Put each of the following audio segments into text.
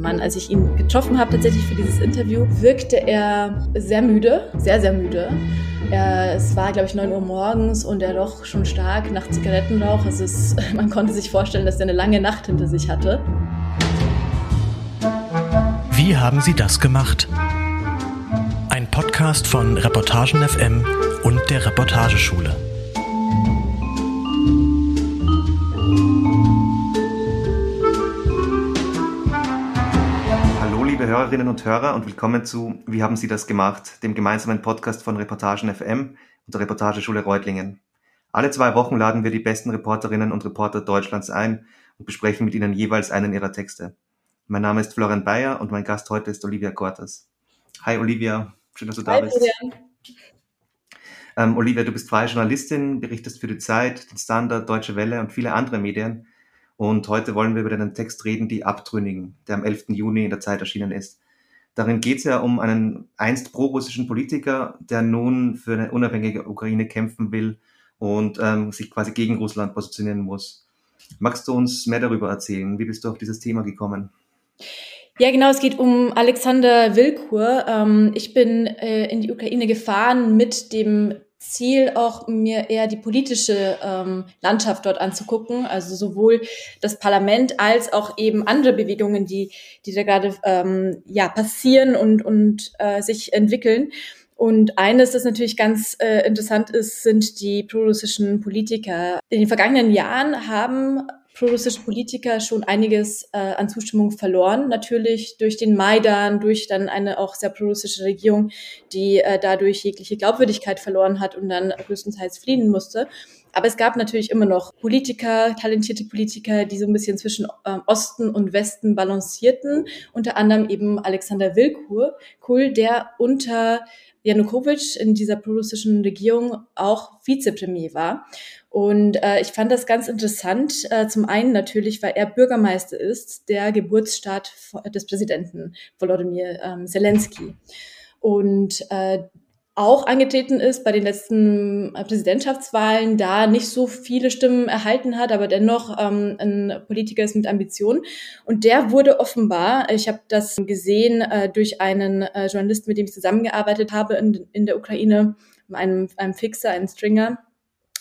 Mann. Als ich ihn getroffen habe, tatsächlich für dieses Interview, wirkte er sehr müde, sehr, sehr müde. Er, es war, glaube ich, 9 Uhr morgens und er roch schon stark nach Zigarettenrauch. Also es, man konnte sich vorstellen, dass er eine lange Nacht hinter sich hatte. Wie haben Sie das gemacht? Ein Podcast von Reportagen FM und der Reportageschule. Hörerinnen und Hörer und willkommen zu Wie haben Sie das gemacht, dem gemeinsamen Podcast von Reportagen FM und der Reportageschule Reutlingen. Alle zwei Wochen laden wir die besten Reporterinnen und Reporter Deutschlands ein und besprechen mit ihnen jeweils einen ihrer Texte. Mein Name ist Florian Bayer und mein Gast heute ist Olivia Cortes. Hi Olivia, schön, dass du da Hi, bist. Ähm, Olivia, du bist freie Journalistin, berichtest für die Zeit, den Standard, Deutsche Welle und viele andere Medien und heute wollen wir über deinen Text reden, Die Abtrünnigen, der am 11. Juni in der Zeit erschienen ist. Darin geht es ja um einen einst pro-russischen Politiker, der nun für eine unabhängige Ukraine kämpfen will und ähm, sich quasi gegen Russland positionieren muss. Magst du uns mehr darüber erzählen? Wie bist du auf dieses Thema gekommen? Ja, genau, es geht um Alexander Wilkur. Ähm, ich bin äh, in die Ukraine gefahren mit dem Ziel, auch mir eher die politische ähm, Landschaft dort anzugucken, also sowohl das Parlament als auch eben andere Bewegungen, die, die da gerade ähm, ja, passieren und, und äh, sich entwickeln. Und eines, das natürlich ganz äh, interessant ist, sind die prorussischen Politiker. In den vergangenen Jahren haben prorussische Politiker schon einiges äh, an Zustimmung verloren. Natürlich durch den Maidan, durch dann eine auch sehr prorussische Regierung, die äh, dadurch jegliche Glaubwürdigkeit verloren hat und dann größtenteils fliehen musste. Aber es gab natürlich immer noch Politiker, talentierte Politiker, die so ein bisschen zwischen äh, Osten und Westen balancierten. Unter anderem eben Alexander Wilkur, der unter Janukowitsch in dieser prorussischen Regierung auch Vizepremier war. Und äh, ich fand das ganz interessant, äh, zum einen natürlich, weil er Bürgermeister ist, der Geburtsstaat des Präsidenten Volodymyr ähm, Zelensky. Und äh, auch angetreten ist bei den letzten äh, Präsidentschaftswahlen, da nicht so viele Stimmen erhalten hat, aber dennoch ähm, ein Politiker ist mit Ambition. Und der wurde offenbar, ich habe das gesehen äh, durch einen äh, Journalisten, mit dem ich zusammengearbeitet habe in, in der Ukraine, einem, einem Fixer, einem Stringer,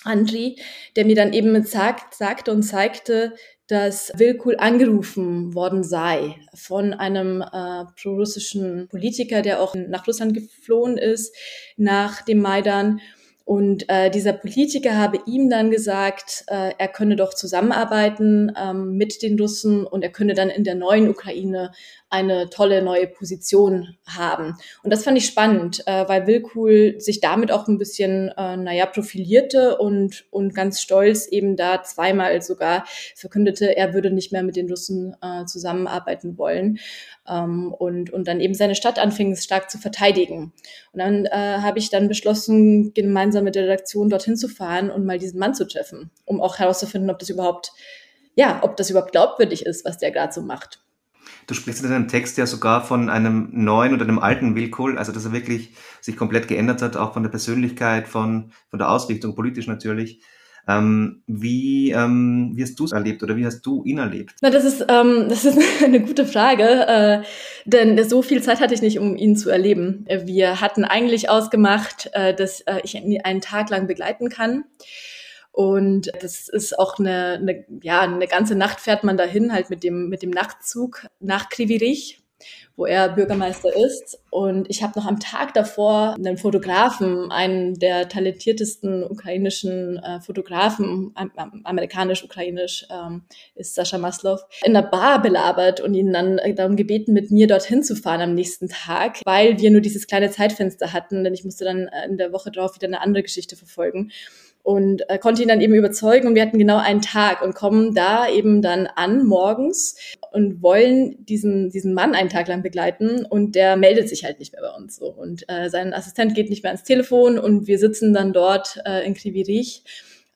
Andri, der mir dann eben sagt, sagte und zeigte, dass Wilkul angerufen worden sei von einem äh, prorussischen Politiker, der auch nach Russland geflohen ist nach dem Maidan. Und äh, dieser Politiker habe ihm dann gesagt, äh, er könne doch zusammenarbeiten ähm, mit den Russen und er könne dann in der neuen Ukraine eine tolle neue Position haben. Und das fand ich spannend, äh, weil Wilkul sich damit auch ein bisschen, äh, naja, profilierte und, und ganz stolz eben da zweimal sogar verkündete, er würde nicht mehr mit den Russen äh, zusammenarbeiten wollen ähm, und, und dann eben seine Stadt anfing, stark zu verteidigen. Und dann äh, habe ich dann beschlossen, gemeinsam mit der Redaktion dorthin zu fahren und mal diesen Mann zu treffen, um auch herauszufinden, ob das überhaupt, ja, ob das überhaupt glaubwürdig ist, was der gerade so macht. Du sprichst in deinem Text ja sogar von einem neuen oder einem alten Wilkohl, also dass er wirklich sich komplett geändert hat, auch von der Persönlichkeit, von, von der Ausrichtung, politisch natürlich. Ähm, wie, ähm, wie hast du es erlebt oder wie hast du ihn erlebt? Na, das ist, ähm, das ist eine gute Frage, äh, denn so viel Zeit hatte ich nicht, um ihn zu erleben. Wir hatten eigentlich ausgemacht, äh, dass äh, ich ihn einen Tag lang begleiten kann. Und das ist auch eine, eine, ja, eine ganze Nacht fährt man dahin, halt mit dem, mit dem Nachtzug nach Krivirich wo er Bürgermeister ist. Und ich habe noch am Tag davor einen Fotografen, einen der talentiertesten ukrainischen äh, Fotografen, am, amerikanisch-ukrainisch ähm, ist Sascha Maslov, in der Bar belabert und ihn dann äh, darum gebeten, mit mir dorthin zu fahren am nächsten Tag, weil wir nur dieses kleine Zeitfenster hatten, denn ich musste dann äh, in der Woche drauf wieder eine andere Geschichte verfolgen und äh, konnte ihn dann eben überzeugen und wir hatten genau einen Tag und kommen da eben dann an morgens und wollen diesen, diesen Mann einen Tag lang begleiten und der meldet sich halt nicht mehr bei uns so. Und äh, sein Assistent geht nicht mehr ans Telefon und wir sitzen dann dort äh, in Krivirich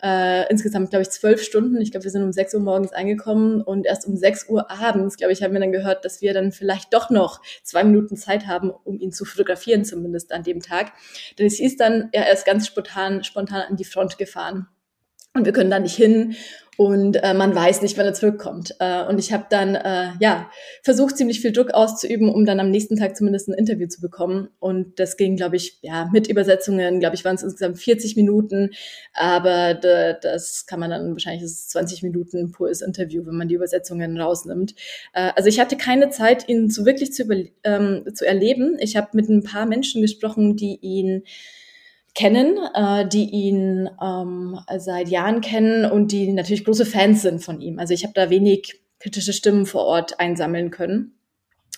äh, insgesamt, glaube ich, zwölf Stunden. Ich glaube, wir sind um sechs Uhr morgens angekommen und erst um sechs Uhr abends, glaube ich, haben wir dann gehört, dass wir dann vielleicht doch noch zwei Minuten Zeit haben, um ihn zu fotografieren, zumindest an dem Tag. Denn es hieß dann, er ist ganz spontan, spontan an die Front gefahren. Und wir können da nicht hin und äh, man weiß nicht, wann er zurückkommt. Äh, und ich habe dann äh, ja versucht, ziemlich viel Druck auszuüben, um dann am nächsten Tag zumindest ein Interview zu bekommen. Und das ging, glaube ich, ja mit Übersetzungen, glaube ich, waren es insgesamt 40 Minuten. Aber das kann man dann wahrscheinlich ist 20 Minuten pures Interview, wenn man die Übersetzungen rausnimmt. Äh, also ich hatte keine Zeit, ihn so wirklich zu, ähm, zu erleben. Ich habe mit ein paar Menschen gesprochen, die ihn kennen, äh, die ihn ähm, seit Jahren kennen und die natürlich große Fans sind von ihm. Also ich habe da wenig kritische Stimmen vor Ort einsammeln können,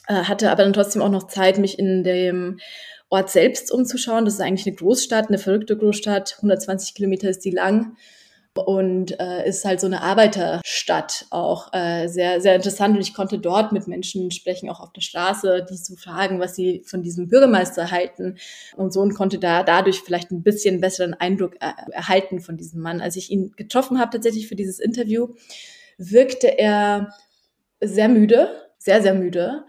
äh, hatte aber dann trotzdem auch noch Zeit, mich in dem Ort selbst umzuschauen. Das ist eigentlich eine Großstadt, eine verrückte Großstadt. 120 Kilometer ist die lang und äh, ist halt so eine Arbeiterstadt auch äh, sehr sehr interessant. Und ich konnte dort mit Menschen sprechen auch auf der Straße die zu fragen was sie von diesem Bürgermeister halten und so und konnte da dadurch vielleicht ein bisschen besseren Eindruck er erhalten von diesem Mann. Als ich ihn getroffen habe tatsächlich für dieses Interview wirkte er sehr müde sehr sehr müde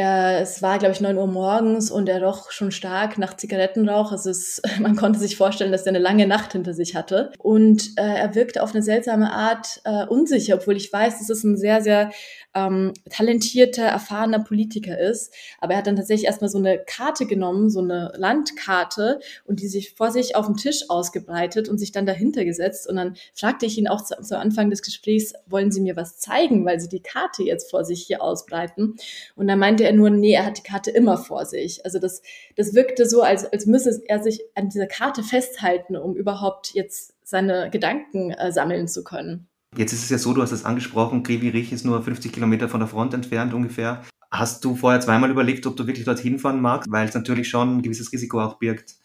er, es war, glaube ich, neun Uhr morgens und er roch schon stark nach Zigarettenrauch. Also es, man konnte sich vorstellen, dass er eine lange Nacht hinter sich hatte. Und äh, er wirkte auf eine seltsame Art äh, unsicher, obwohl ich weiß, es ein sehr, sehr ähm, talentierter, erfahrener Politiker ist. Aber er hat dann tatsächlich erstmal so eine Karte genommen, so eine Landkarte und die sich vor sich auf dem Tisch ausgebreitet und sich dann dahinter gesetzt. Und dann fragte ich ihn auch zu, zu Anfang des Gesprächs, wollen Sie mir was zeigen, weil Sie die Karte jetzt vor sich hier ausbreiten? Und dann meinte er nur, nee, er hat die Karte immer vor sich. Also das, das wirkte so, als, als müsse er sich an dieser Karte festhalten, um überhaupt jetzt seine Gedanken äh, sammeln zu können. Jetzt ist es ja so, du hast es angesprochen, Krivi-Rich ist nur 50 Kilometer von der Front entfernt ungefähr. Hast du vorher zweimal überlegt, ob du wirklich dorthin fahren magst, weil es natürlich schon ein gewisses Risiko auch birgt?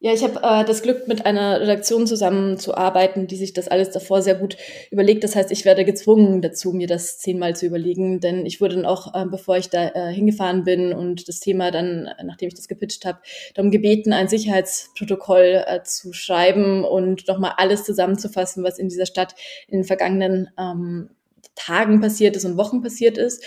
Ja, ich habe äh, das Glück, mit einer Redaktion zusammenzuarbeiten, die sich das alles davor sehr gut überlegt. Das heißt, ich werde gezwungen dazu, mir das zehnmal zu überlegen, denn ich wurde dann auch, äh, bevor ich da äh, hingefahren bin und das Thema dann, nachdem ich das gepitcht habe, darum gebeten, ein Sicherheitsprotokoll äh, zu schreiben und nochmal alles zusammenzufassen, was in dieser Stadt in den vergangenen ähm, Tagen passiert ist und Wochen passiert ist.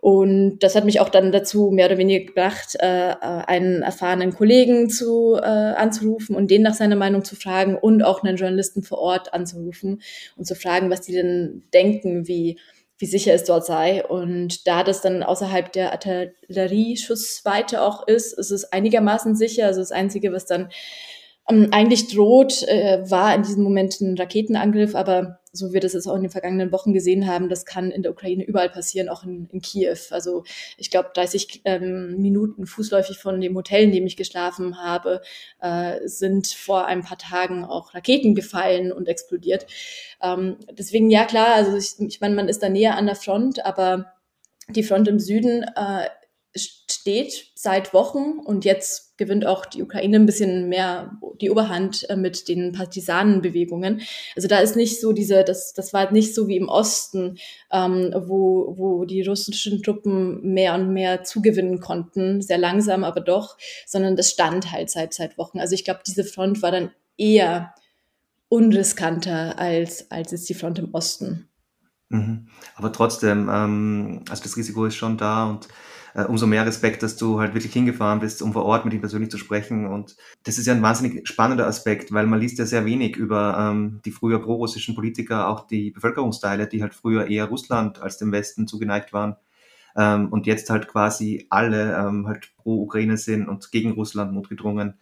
Und das hat mich auch dann dazu mehr oder weniger gebracht, äh, äh, einen erfahrenen Kollegen zu, äh, anzurufen und den nach seiner Meinung zu fragen und auch einen Journalisten vor Ort anzurufen und zu fragen, was die denn denken, wie, wie sicher es dort sei. Und da das dann außerhalb der Artillerieschussweite auch ist, ist es einigermaßen sicher. Also das Einzige, was dann ähm, eigentlich droht, äh, war in diesem Moment ein Raketenangriff, aber so wie wir das jetzt auch in den vergangenen Wochen gesehen haben, das kann in der Ukraine überall passieren, auch in, in Kiew. Also ich glaube, 30 ähm, Minuten fußläufig von dem Hotel, in dem ich geschlafen habe, äh, sind vor ein paar Tagen auch Raketen gefallen und explodiert. Ähm, deswegen, ja klar, also ich, ich meine, man ist da näher an der Front, aber die Front im Süden äh, steht seit Wochen und jetzt gewinnt auch die Ukraine ein bisschen mehr die Oberhand äh, mit den Partisanenbewegungen. Also da ist nicht so diese, das, das war nicht so wie im Osten, ähm, wo, wo die russischen Truppen mehr und mehr zugewinnen konnten, sehr langsam, aber doch, sondern das stand halt seit, seit Wochen. Also ich glaube, diese Front war dann eher unriskanter als, als jetzt die Front im Osten. Mhm. Aber trotzdem, ähm, also das Risiko ist schon da und äh, umso mehr Respekt, dass du halt wirklich hingefahren bist, um vor Ort mit ihm persönlich zu sprechen. Und das ist ja ein wahnsinnig spannender Aspekt, weil man liest ja sehr wenig über ähm, die früher pro-russischen Politiker, auch die Bevölkerungsteile, die halt früher eher Russland als dem Westen zugeneigt waren. Ähm, und jetzt halt quasi alle ähm, halt pro Ukraine sind und gegen Russland notgedrungen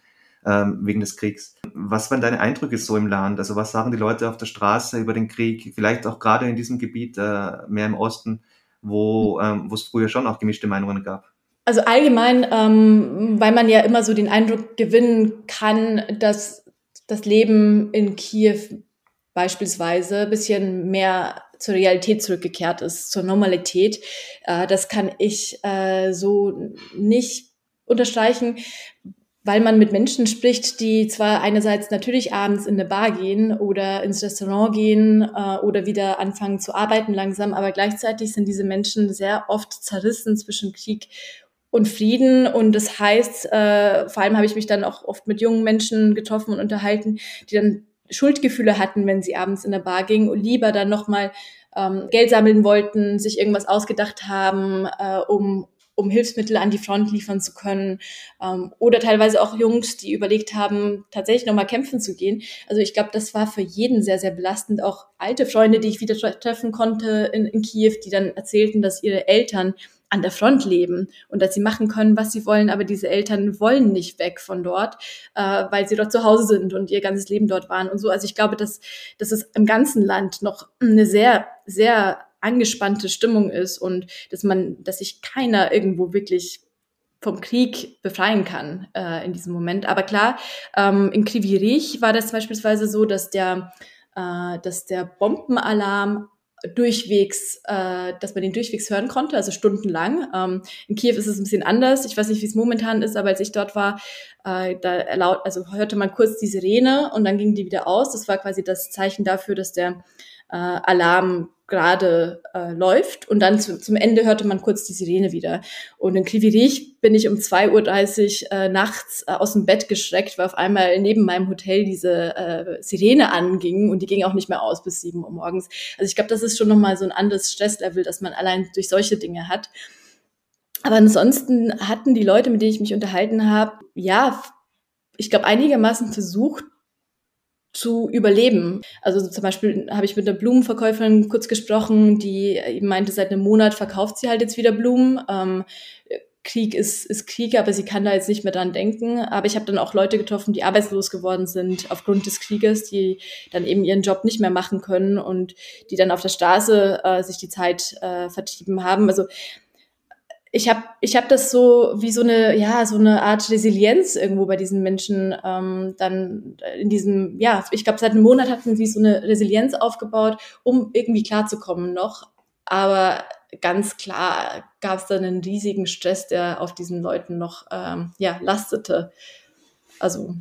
ähm, wegen des Kriegs. Was waren deine Eindrücke so im Land? Also was sagen die Leute auf der Straße über den Krieg? Vielleicht auch gerade in diesem Gebiet, äh, mehr im Osten wo ähm, es früher schon auch gemischte Meinungen gab. Also allgemein, ähm, weil man ja immer so den Eindruck gewinnen kann, dass das Leben in Kiew beispielsweise ein bisschen mehr zur Realität zurückgekehrt ist, zur Normalität. Äh, das kann ich äh, so nicht unterstreichen, weil man mit Menschen spricht, die zwar einerseits natürlich abends in eine Bar gehen oder ins Restaurant gehen äh, oder wieder anfangen zu arbeiten langsam, aber gleichzeitig sind diese Menschen sehr oft zerrissen zwischen Krieg und Frieden. Und das heißt, äh, vor allem habe ich mich dann auch oft mit jungen Menschen getroffen und unterhalten, die dann Schuldgefühle hatten, wenn sie abends in der Bar gingen und lieber dann nochmal ähm, Geld sammeln wollten, sich irgendwas ausgedacht haben, äh, um um Hilfsmittel an die Front liefern zu können. Ähm, oder teilweise auch Jungs, die überlegt haben, tatsächlich nochmal kämpfen zu gehen. Also ich glaube, das war für jeden sehr, sehr belastend. Auch alte Freunde, die ich wieder treffen konnte in, in Kiew, die dann erzählten, dass ihre Eltern an der Front leben und dass sie machen können, was sie wollen, aber diese Eltern wollen nicht weg von dort, äh, weil sie dort zu Hause sind und ihr ganzes Leben dort waren und so. Also ich glaube, dass, dass es im ganzen Land noch eine sehr, sehr angespannte Stimmung ist und dass man, dass sich keiner irgendwo wirklich vom Krieg befreien kann äh, in diesem Moment. Aber klar, ähm, in Krivirich war das beispielsweise so, dass der, äh, dass der Bombenalarm durchwegs, äh, dass man den durchwegs hören konnte, also stundenlang. Ähm, in Kiew ist es ein bisschen anders. Ich weiß nicht, wie es momentan ist, aber als ich dort war, äh, da erlaut, also hörte man kurz die Sirene und dann ging die wieder aus. Das war quasi das Zeichen dafür, dass der äh, Alarm gerade äh, läuft und dann zu, zum Ende hörte man kurz die Sirene wieder. Und in Klivirich bin ich um 2.30 Uhr äh, nachts äh, aus dem Bett geschreckt, weil auf einmal neben meinem Hotel diese äh, Sirene anging und die ging auch nicht mehr aus bis 7 Uhr morgens. Also ich glaube, das ist schon nochmal so ein anderes Stresslevel, das man allein durch solche Dinge hat. Aber ansonsten hatten die Leute, mit denen ich mich unterhalten habe, ja, ich glaube, einigermaßen versucht, zu überleben. Also zum Beispiel habe ich mit einer Blumenverkäuferin kurz gesprochen, die eben meinte, seit einem Monat verkauft sie halt jetzt wieder Blumen. Ähm, Krieg ist, ist Krieg, aber sie kann da jetzt nicht mehr dran denken. Aber ich habe dann auch Leute getroffen, die arbeitslos geworden sind aufgrund des Krieges, die dann eben ihren Job nicht mehr machen können und die dann auf der Straße äh, sich die Zeit äh, vertrieben haben. Also ich habe ich hab das so wie so eine ja so eine Art Resilienz irgendwo bei diesen Menschen ähm, dann in diesem ja ich glaube seit einem Monat hatten sie so eine Resilienz aufgebaut um irgendwie klarzukommen noch. Aber ganz klar gab es dann einen riesigen Stress der auf diesen Leuten noch ähm, ja lastete. Also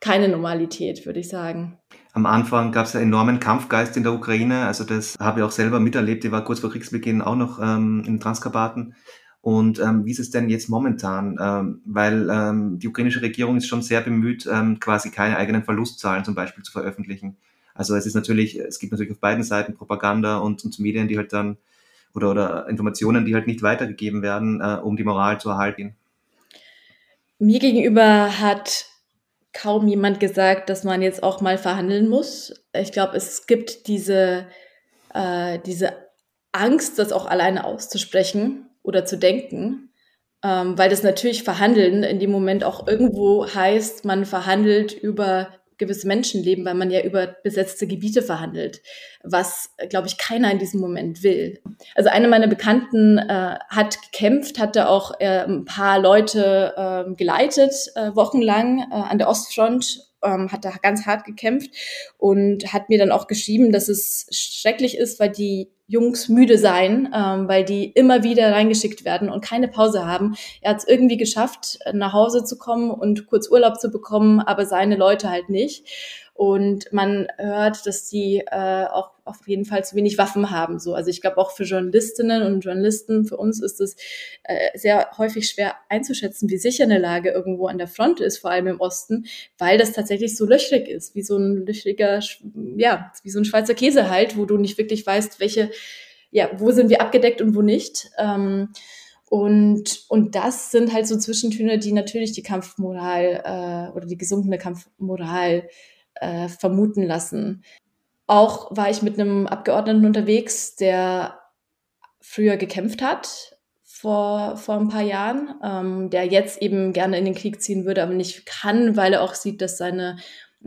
keine Normalität würde ich sagen am Anfang gab es einen enormen Kampfgeist in der Ukraine. Also das habe ich auch selber miterlebt. Ich war kurz vor Kriegsbeginn auch noch ähm, in Transkarpaten. Und ähm, wie ist es denn jetzt momentan? Ähm, weil ähm, die ukrainische Regierung ist schon sehr bemüht, ähm, quasi keine eigenen Verlustzahlen zum Beispiel zu veröffentlichen. Also es ist natürlich, es gibt natürlich auf beiden Seiten Propaganda und, und Medien, die halt dann oder, oder Informationen, die halt nicht weitergegeben werden, äh, um die Moral zu erhalten. Mir gegenüber hat kaum jemand gesagt, dass man jetzt auch mal verhandeln muss. Ich glaube, es gibt diese, äh, diese Angst, das auch alleine auszusprechen oder zu denken, ähm, weil das natürlich Verhandeln in dem Moment auch irgendwo heißt, man verhandelt über gewisse Menschenleben, weil man ja über besetzte Gebiete verhandelt, was, glaube ich, keiner in diesem Moment will. Also eine meiner Bekannten äh, hat gekämpft, hatte auch äh, ein paar Leute äh, geleitet, äh, wochenlang äh, an der Ostfront ähm, hat da ganz hart gekämpft und hat mir dann auch geschrieben, dass es schrecklich ist, weil die Jungs müde seien, ähm, weil die immer wieder reingeschickt werden und keine Pause haben. Er hat es irgendwie geschafft, nach Hause zu kommen und kurz Urlaub zu bekommen, aber seine Leute halt nicht. Und man hört, dass die äh, auch auf jeden Fall zu wenig Waffen haben. So, also ich glaube auch für Journalistinnen und Journalisten, für uns ist es äh, sehr häufig schwer einzuschätzen, wie sicher eine Lage irgendwo an der Front ist, vor allem im Osten, weil das tatsächlich so löchrig ist, wie so ein löchriger, ja, wie so ein Schweizer Käse halt, wo du nicht wirklich weißt, welche, ja, wo sind wir abgedeckt und wo nicht. Ähm, und, und das sind halt so Zwischentöne, die natürlich die Kampfmoral äh, oder die gesunkene Kampfmoral äh, vermuten lassen. Auch war ich mit einem Abgeordneten unterwegs, der früher gekämpft hat, vor, vor ein paar Jahren, ähm, der jetzt eben gerne in den Krieg ziehen würde, aber nicht kann, weil er auch sieht, dass seine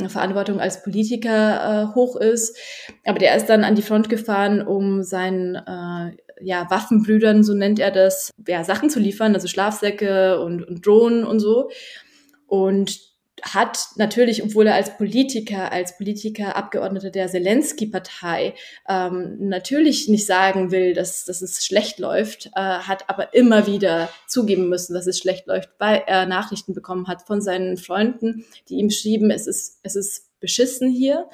Verantwortung als Politiker äh, hoch ist. Aber der ist dann an die Front gefahren, um seinen äh, ja, Waffenbrüdern, so nennt er das, ja, Sachen zu liefern, also Schlafsäcke und, und Drohnen und so. Und hat natürlich, obwohl er als Politiker, als Politiker, Abgeordneter der Zelensky-Partei ähm, natürlich nicht sagen will, dass, dass es schlecht läuft, äh, hat aber immer wieder zugeben müssen, dass es schlecht läuft, weil er Nachrichten bekommen hat von seinen Freunden, die ihm schrieben, es ist, es ist beschissen hier.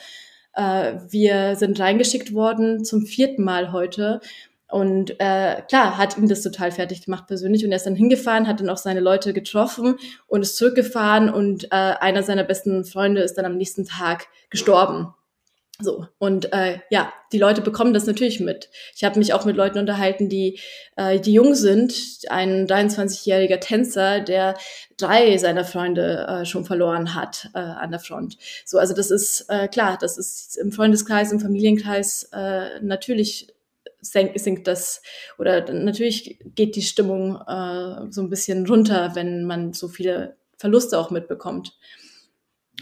Äh, wir sind reingeschickt worden zum vierten Mal heute und äh, klar, hat ihn das total fertig gemacht persönlich. Und er ist dann hingefahren, hat dann auch seine Leute getroffen und ist zurückgefahren. Und äh, einer seiner besten Freunde ist dann am nächsten Tag gestorben. So, und äh, ja, die Leute bekommen das natürlich mit. Ich habe mich auch mit Leuten unterhalten, die, äh, die jung sind. Ein 23-jähriger Tänzer, der drei seiner Freunde äh, schon verloren hat äh, an der Front. So, also das ist äh, klar, das ist im Freundeskreis, im Familienkreis äh, natürlich sinkt, das oder natürlich geht die Stimmung äh, so ein bisschen runter, wenn man so viele Verluste auch mitbekommt.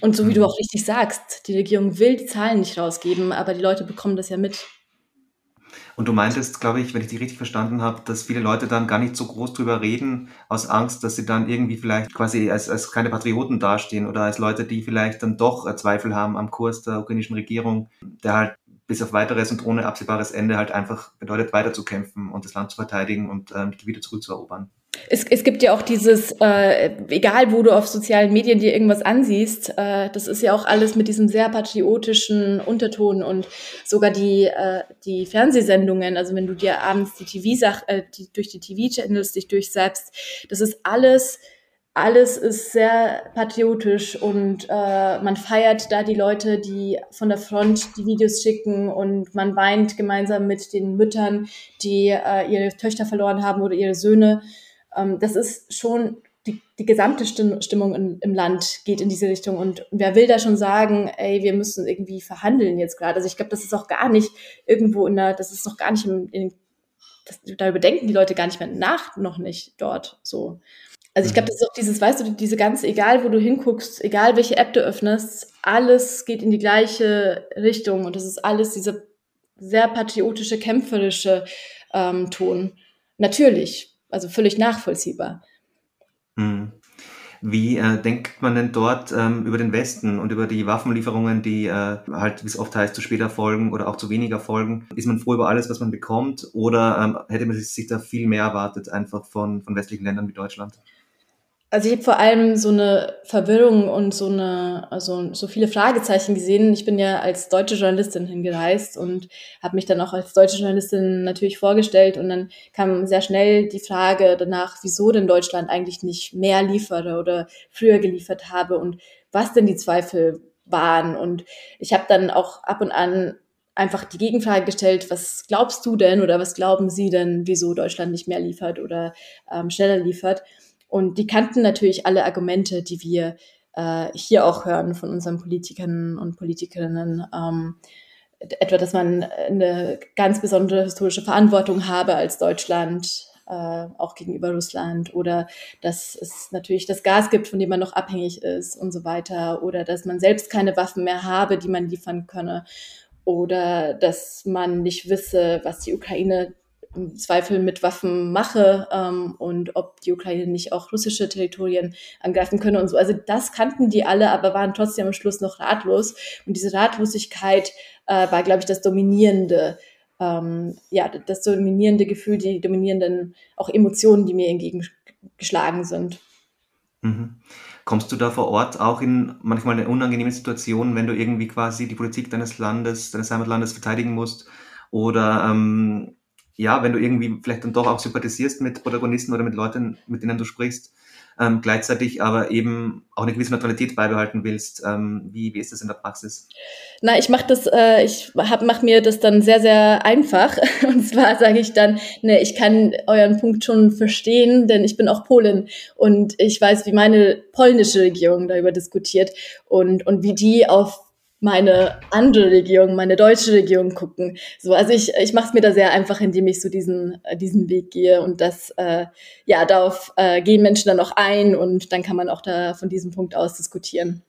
Und so wie du mhm. auch richtig sagst, die Regierung will die Zahlen nicht rausgeben, aber die Leute bekommen das ja mit. Und du meintest, glaube ich, wenn ich dich richtig verstanden habe, dass viele Leute dann gar nicht so groß drüber reden, aus Angst, dass sie dann irgendwie vielleicht quasi als, als keine Patrioten dastehen oder als Leute, die vielleicht dann doch Zweifel haben am Kurs der ukrainischen Regierung, der halt bis auf weiteres und ohne absehbares Ende halt einfach bedeutet, weiterzukämpfen und das Land zu verteidigen und ähm, Gebiete zurückzuerobern. Es, es gibt ja auch dieses, äh, egal wo du auf sozialen Medien dir irgendwas ansiehst, äh, das ist ja auch alles mit diesem sehr patriotischen Unterton und sogar die, äh, die Fernsehsendungen, also wenn du dir abends die TV-Sach, äh, die, durch die TV-Channels dich durchsetzt, das ist alles, alles ist sehr patriotisch und äh, man feiert da die Leute, die von der Front die Videos schicken und man weint gemeinsam mit den Müttern, die äh, ihre Töchter verloren haben oder ihre Söhne ähm, das ist schon die, die gesamte Stimmung in, im Land geht in diese Richtung. Und wer will da schon sagen, ey, wir müssen irgendwie verhandeln jetzt gerade? Also ich glaube, das ist auch gar nicht irgendwo in der, das ist noch gar nicht in, in das, darüber denken die Leute gar nicht mehr nach, noch nicht dort so. Also ich glaube, mhm. das ist auch dieses, weißt du, diese ganze, egal wo du hinguckst, egal welche App du öffnest, alles geht in die gleiche Richtung und das ist alles dieser sehr patriotische, kämpferische ähm, Ton. Natürlich, also völlig nachvollziehbar. Hm. Wie äh, denkt man denn dort ähm, über den Westen und über die Waffenlieferungen, die äh, halt, wie es oft heißt, zu später folgen oder auch zu weniger folgen? Ist man froh über alles, was man bekommt oder ähm, hätte man sich da viel mehr erwartet, einfach von, von westlichen Ländern wie Deutschland? Also ich habe vor allem so eine Verwirrung und so eine, also so viele Fragezeichen gesehen. Ich bin ja als deutsche Journalistin hingereist und habe mich dann auch als deutsche Journalistin natürlich vorgestellt und dann kam sehr schnell die Frage danach, wieso denn Deutschland eigentlich nicht mehr liefere oder früher geliefert habe und was denn die Zweifel waren. Und ich habe dann auch ab und an einfach die Gegenfrage gestellt, was glaubst du denn oder was glauben Sie denn, wieso Deutschland nicht mehr liefert oder ähm, schneller liefert? Und die kannten natürlich alle Argumente, die wir äh, hier auch hören von unseren Politikern und Politikerinnen. Ähm, etwa, dass man eine ganz besondere historische Verantwortung habe als Deutschland, äh, auch gegenüber Russland, oder dass es natürlich das Gas gibt, von dem man noch abhängig ist und so weiter, oder dass man selbst keine Waffen mehr habe, die man liefern könne, oder dass man nicht wisse, was die Ukraine im Zweifel mit Waffen mache ähm, und ob die Ukraine nicht auch russische Territorien angreifen könne und so. Also das kannten die alle, aber waren trotzdem am Schluss noch ratlos. Und diese Ratlosigkeit äh, war, glaube ich, das dominierende, ähm, ja, das dominierende Gefühl, die dominierenden auch Emotionen, die mir entgegengeschlagen sind. Mhm. Kommst du da vor Ort auch in manchmal eine unangenehme Situation, wenn du irgendwie quasi die Politik deines Landes, deines Heimatlandes verteidigen musst? Oder ähm, ja, wenn du irgendwie vielleicht dann doch auch sympathisierst mit Protagonisten oder mit Leuten, mit denen du sprichst, ähm, gleichzeitig aber eben auch eine gewisse Neutralität beibehalten willst. Ähm, wie, wie ist das in der Praxis? Na, ich mache das, äh, ich hab, mach mir das dann sehr, sehr einfach. Und zwar sage ich dann, ne, ich kann euren Punkt schon verstehen, denn ich bin auch Polin und ich weiß, wie meine polnische Regierung darüber diskutiert und, und wie die auf meine andere Regierung, meine deutsche Regierung gucken. So, also ich, ich mache es mir da sehr einfach, indem ich so diesen, äh, diesen Weg gehe und das, äh, ja, darauf äh, gehen Menschen dann auch ein und dann kann man auch da von diesem Punkt aus diskutieren.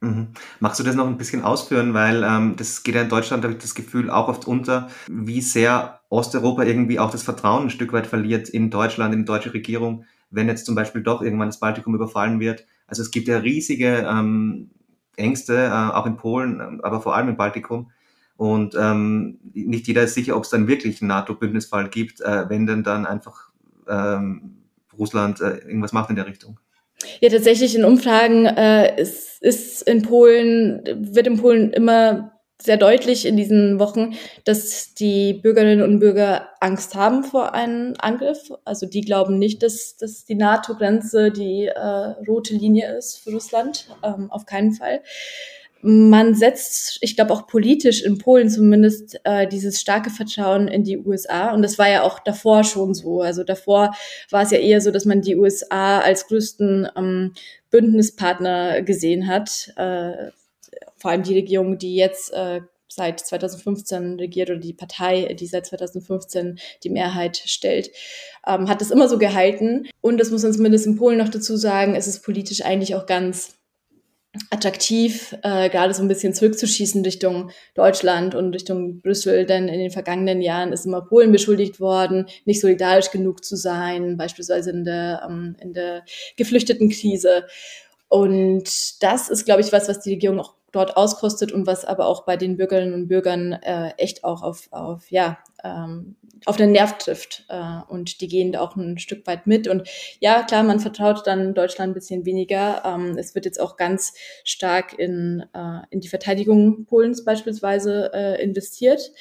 Mhm. Magst du das noch ein bisschen ausführen, weil ähm, das geht ja in Deutschland, habe ich das Gefühl, auch oft unter, wie sehr Osteuropa irgendwie auch das Vertrauen ein Stück weit verliert in Deutschland, in die deutsche Regierung, wenn jetzt zum Beispiel doch irgendwann das Baltikum überfallen wird. Also es gibt ja riesige ähm, Ängste, äh, auch in Polen, aber vor allem im Baltikum. Und ähm, nicht jeder ist sicher, ob es dann wirklich einen NATO-Bündnisfall gibt, äh, wenn denn dann einfach ähm, Russland äh, irgendwas macht in der Richtung. Ja, tatsächlich in Umfragen äh, ist, ist in Polen, wird in Polen immer sehr deutlich in diesen Wochen, dass die Bürgerinnen und Bürger Angst haben vor einem Angriff. Also die glauben nicht, dass, dass die NATO-Grenze die äh, rote Linie ist für Russland. Ähm, auf keinen Fall. man setzt, ich glaube auch politisch in Polen zumindest, äh, dieses starke Vertrauen in die USA. Und das war ja auch davor schon so. Also davor war es ja eher so, dass man die USA als größten ähm, Bündnispartner gesehen hat. Äh, vor allem die Regierung, die jetzt äh, seit 2015 regiert oder die Partei, die seit 2015 die Mehrheit stellt, ähm, hat das immer so gehalten. Und das muss man zumindest in Polen noch dazu sagen, es ist politisch eigentlich auch ganz attraktiv, äh, gerade so ein bisschen zurückzuschießen Richtung Deutschland und Richtung Brüssel, denn in den vergangenen Jahren ist immer Polen beschuldigt worden, nicht solidarisch genug zu sein, beispielsweise in der, ähm, in der Geflüchtetenkrise. Und das ist, glaube ich, was, was die Regierung auch dort auskostet und was aber auch bei den Bürgerinnen und Bürgern äh, echt auch auf, auf ja, ähm, auf den Nerv trifft. Äh, und die gehen da auch ein Stück weit mit. Und ja, klar, man vertraut dann Deutschland ein bisschen weniger. Ähm, es wird jetzt auch ganz stark in, äh, in die Verteidigung Polens beispielsweise äh, investiert.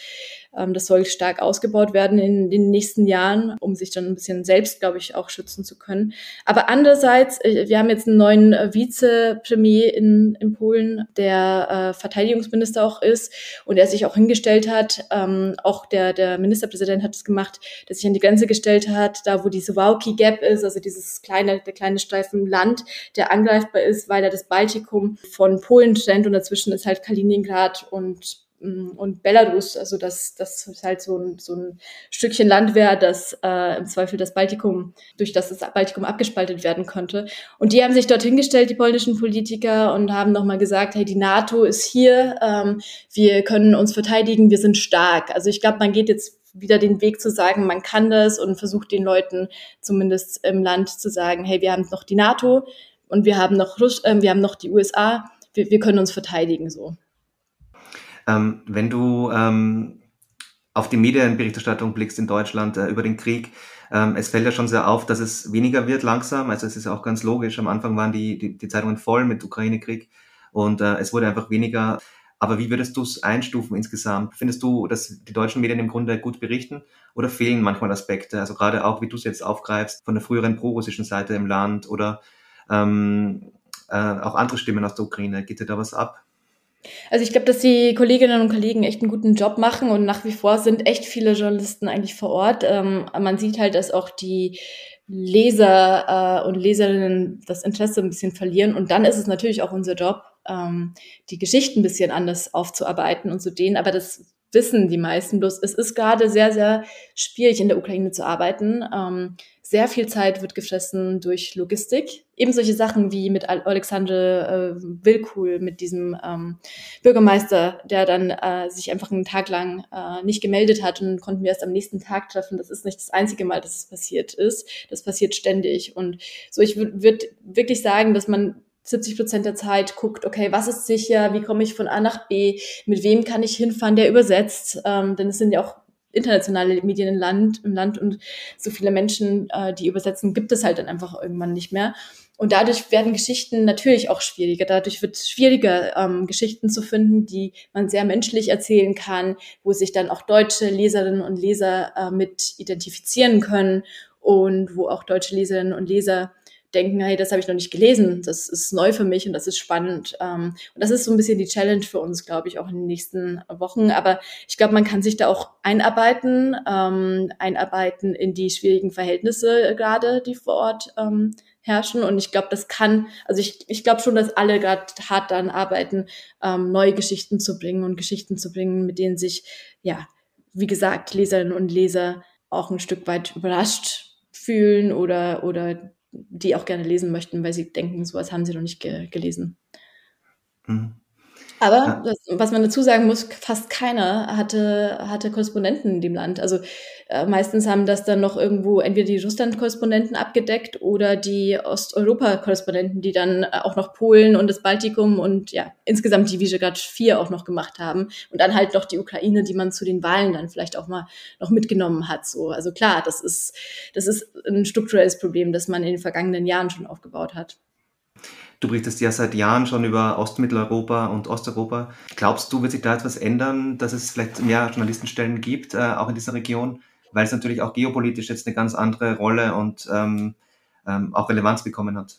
Ähm, das soll stark ausgebaut werden in den nächsten Jahren, um sich dann ein bisschen selbst, glaube ich, auch schützen zu können. Aber andererseits, äh, wir haben jetzt einen neuen äh, Vizepremier in, in Polen, der äh, Verteidigungsminister auch ist und der sich auch hingestellt hat. Ähm, auch der, der Ministerpräsident hat es gemacht, der sich an die Grenze gestellt hat, da wo die Suwałki Gap ist, also dieses kleine, der kleine Streifen Land, der angreifbar ist, weil er das Baltikum von Polen trennt und dazwischen ist halt Kaliningrad und und Belarus, also dass das halt so ein, so ein Stückchen Land wäre, das äh, im Zweifel das Baltikum, durch das das Baltikum abgespaltet werden könnte. Und die haben sich dorthin gestellt, die polnischen Politiker, und haben nochmal gesagt, hey, die NATO ist hier, ähm, wir können uns verteidigen, wir sind stark. Also ich glaube, man geht jetzt wieder den Weg zu sagen, man kann das und versucht den Leuten zumindest im Land zu sagen, hey, wir haben noch die NATO und wir haben noch, Russ äh, wir haben noch die USA, wir, wir können uns verteidigen so. Ähm, wenn du ähm, auf die Medienberichterstattung blickst in Deutschland äh, über den Krieg, ähm, es fällt ja schon sehr auf, dass es weniger wird langsam. Also es ist auch ganz logisch. Am Anfang waren die, die, die Zeitungen voll mit Ukraine-Krieg und äh, es wurde einfach weniger. Aber wie würdest du es einstufen insgesamt? Findest du, dass die deutschen Medien im Grunde gut berichten oder fehlen manchmal Aspekte? Also gerade auch, wie du es jetzt aufgreifst, von der früheren pro-russischen Seite im Land oder ähm, äh, auch andere Stimmen aus der Ukraine. Geht dir da was ab? Also ich glaube, dass die Kolleginnen und Kollegen echt einen guten Job machen und nach wie vor sind echt viele Journalisten eigentlich vor Ort. Ähm, man sieht halt, dass auch die Leser äh, und Leserinnen das Interesse ein bisschen verlieren. Und dann ist es natürlich auch unser Job, ähm, die Geschichten ein bisschen anders aufzuarbeiten und zu denen. Aber das wissen die meisten. Bloß es ist gerade sehr, sehr schwierig in der Ukraine zu arbeiten. Ähm, sehr viel Zeit wird gefressen durch Logistik. Eben solche Sachen wie mit Alexander äh, Wilkul, mit diesem ähm, Bürgermeister, der dann äh, sich einfach einen Tag lang äh, nicht gemeldet hat und konnten wir erst am nächsten Tag treffen. Das ist nicht das einzige Mal, dass es passiert ist. Das passiert ständig. Und so, ich würde wirklich sagen, dass man 70 Prozent der Zeit guckt, okay, was ist sicher, wie komme ich von A nach B, mit wem kann ich hinfahren, der übersetzt, ähm, denn es sind ja auch internationale Medien im Land, im Land und so viele Menschen, äh, die übersetzen, gibt es halt dann einfach irgendwann nicht mehr. Und dadurch werden Geschichten natürlich auch schwieriger. Dadurch wird es schwieriger, ähm, Geschichten zu finden, die man sehr menschlich erzählen kann, wo sich dann auch deutsche Leserinnen und Leser äh, mit identifizieren können und wo auch deutsche Leserinnen und Leser denken, hey, das habe ich noch nicht gelesen, das ist neu für mich und das ist spannend. Ähm, und das ist so ein bisschen die Challenge für uns, glaube ich, auch in den nächsten Wochen. Aber ich glaube, man kann sich da auch einarbeiten, ähm, einarbeiten in die schwierigen Verhältnisse gerade, die vor Ort ähm, herrschen. Und ich glaube, das kann, also ich, ich glaube schon, dass alle gerade hart daran arbeiten, neue Geschichten zu bringen und Geschichten zu bringen, mit denen sich, ja, wie gesagt, Leserinnen und Leser auch ein Stück weit überrascht fühlen oder, oder die auch gerne lesen möchten, weil sie denken, sowas haben sie noch nicht ge gelesen. Mhm. Aber das, was man dazu sagen muss, fast keiner hatte, hatte Korrespondenten in dem Land. Also äh, meistens haben das dann noch irgendwo entweder die Russland-Korrespondenten abgedeckt oder die Osteuropa-Korrespondenten, die dann äh, auch noch Polen und das Baltikum und ja, insgesamt die Visegrad 4 auch noch gemacht haben. Und dann halt noch die Ukraine, die man zu den Wahlen dann vielleicht auch mal noch mitgenommen hat. So, also klar, das ist, das ist ein strukturelles Problem, das man in den vergangenen Jahren schon aufgebaut hat. Du berichtest ja seit Jahren schon über Ostmitteleuropa und Osteuropa. Glaubst du, wird sich da etwas ändern, dass es vielleicht mehr Journalistenstellen gibt, äh, auch in dieser Region? Weil es natürlich auch geopolitisch jetzt eine ganz andere Rolle und ähm, ähm, auch Relevanz bekommen hat.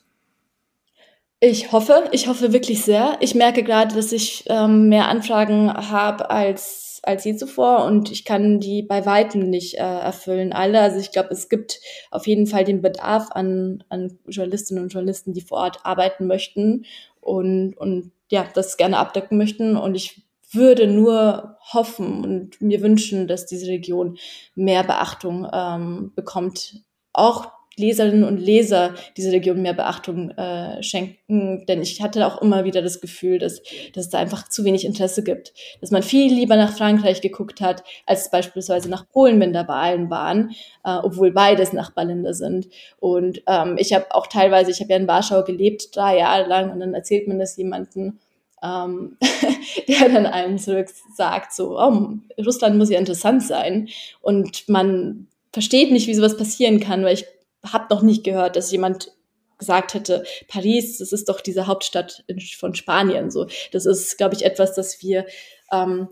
Ich hoffe, ich hoffe wirklich sehr. Ich merke gerade, dass ich ähm, mehr Anfragen habe als als je zuvor und ich kann die bei weitem nicht äh, erfüllen, alle. Also ich glaube, es gibt auf jeden Fall den Bedarf an, an Journalistinnen und Journalisten, die vor Ort arbeiten möchten und, und ja, das gerne abdecken möchten. Und ich würde nur hoffen und mir wünschen, dass diese Region mehr Beachtung ähm, bekommt, auch Leserinnen und Leser dieser Region mehr Beachtung äh, schenken. Denn ich hatte auch immer wieder das Gefühl, dass, dass es da einfach zu wenig Interesse gibt. Dass man viel lieber nach Frankreich geguckt hat, als beispielsweise nach Polen, wenn da Wahlen waren, äh, obwohl beides Nachbarländer sind. Und ähm, ich habe auch teilweise, ich habe ja in Warschau gelebt, drei Jahre lang, und dann erzählt man das jemandem, ähm, der dann einem zurück sagt, so, oh, Russland muss ja interessant sein. Und man versteht nicht, wie sowas passieren kann, weil ich habe noch nicht gehört, dass jemand gesagt hätte, Paris, das ist doch diese Hauptstadt von Spanien. So, das ist, glaube ich, etwas, das wir ähm,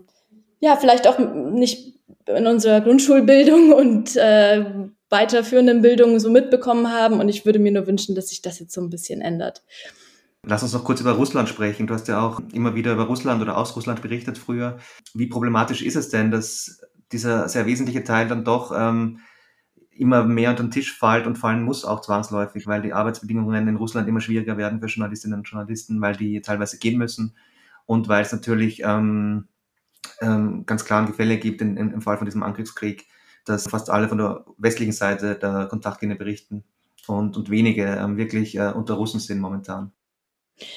ja vielleicht auch nicht in unserer Grundschulbildung und äh, weiterführenden Bildung so mitbekommen haben. Und ich würde mir nur wünschen, dass sich das jetzt so ein bisschen ändert. Lass uns noch kurz über Russland sprechen. Du hast ja auch immer wieder über Russland oder aus Russland berichtet früher. Wie problematisch ist es denn, dass dieser sehr wesentliche Teil dann doch ähm, immer mehr unter den Tisch fällt und fallen muss auch zwangsläufig, weil die Arbeitsbedingungen in Russland immer schwieriger werden für Journalistinnen und Journalisten, weil die teilweise gehen müssen und weil es natürlich ähm, ähm, ganz klare Gefälle gibt in, in, im Fall von diesem Angriffskrieg, dass fast alle von der westlichen Seite der Kontaktlinie berichten und, und wenige ähm, wirklich äh, unter Russen sind momentan.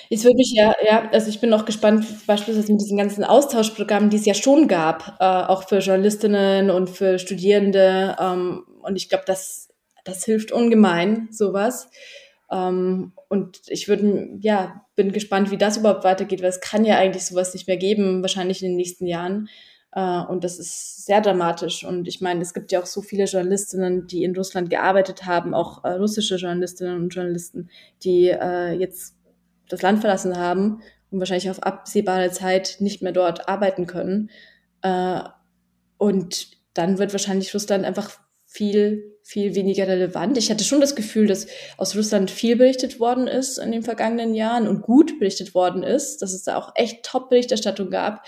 Jetzt würde mich ja, ja, also ich bin noch gespannt, beispielsweise mit diesen ganzen Austauschprogrammen, die es ja schon gab, äh, auch für Journalistinnen und für Studierende. Ähm, und ich glaube, das, das hilft ungemein, sowas. Ähm, und ich würde, ja, bin gespannt, wie das überhaupt weitergeht, weil es kann ja eigentlich sowas nicht mehr geben, wahrscheinlich in den nächsten Jahren. Uh, und das ist sehr dramatisch. Und ich meine, es gibt ja auch so viele Journalistinnen, die in Russland gearbeitet haben, auch uh, russische Journalistinnen und Journalisten, die uh, jetzt das Land verlassen haben und wahrscheinlich auf absehbare Zeit nicht mehr dort arbeiten können. und dann wird wahrscheinlich Russland einfach viel, viel weniger relevant. Ich hatte schon das Gefühl, dass aus Russland viel berichtet worden ist in den vergangenen Jahren und gut berichtet worden ist, dass es da auch echt Top-Berichterstattung gab.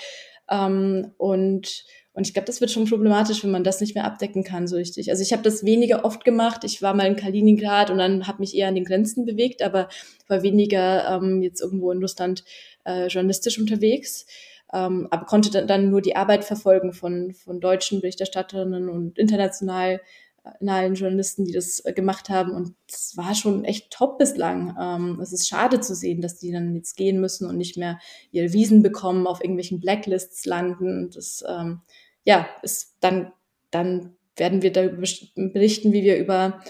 Ähm, und und ich glaube, das wird schon problematisch, wenn man das nicht mehr abdecken kann so richtig. Also ich habe das weniger oft gemacht. Ich war mal in Kaliningrad und dann habe mich eher an den Grenzen bewegt, aber war weniger ähm, jetzt irgendwo in Russland äh, journalistisch unterwegs ähm, aber konnte dann, dann nur die Arbeit verfolgen von, von deutschen Berichterstatterinnen und international internationalen Journalisten, die das äh, gemacht haben. Und es war schon echt top bislang. Ähm, es ist schade zu sehen, dass die dann jetzt gehen müssen und nicht mehr ihre Wiesen bekommen, auf irgendwelchen Blacklists landen. Das, ähm, ja, ist dann, dann werden wir darüber berichten, wie wir über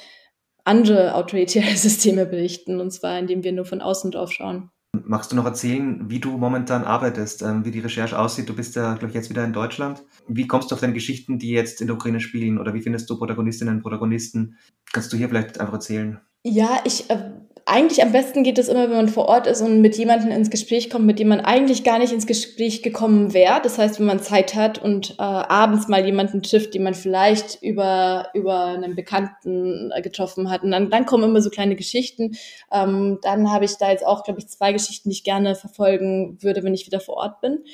andere autoritäre Systeme berichten, und zwar indem wir nur von außen drauf schauen. Magst du noch erzählen, wie du momentan arbeitest, ähm, wie die Recherche aussieht? Du bist ja, glaube ich, jetzt wieder in Deutschland. Wie kommst du auf deine Geschichten, die jetzt in der Ukraine spielen? Oder wie findest du Protagonistinnen und Protagonisten? Kannst du hier vielleicht einfach erzählen? Ja, ich äh, eigentlich am besten geht es immer, wenn man vor Ort ist und mit jemandem ins Gespräch kommt, mit dem man eigentlich gar nicht ins Gespräch gekommen wäre. Das heißt, wenn man Zeit hat und äh, abends mal jemanden trifft, den man vielleicht über, über einen Bekannten äh, getroffen hat. Und dann, dann kommen immer so kleine Geschichten. Ähm, dann habe ich da jetzt auch, glaube ich, zwei Geschichten, die ich gerne verfolgen würde, wenn ich wieder vor Ort bin.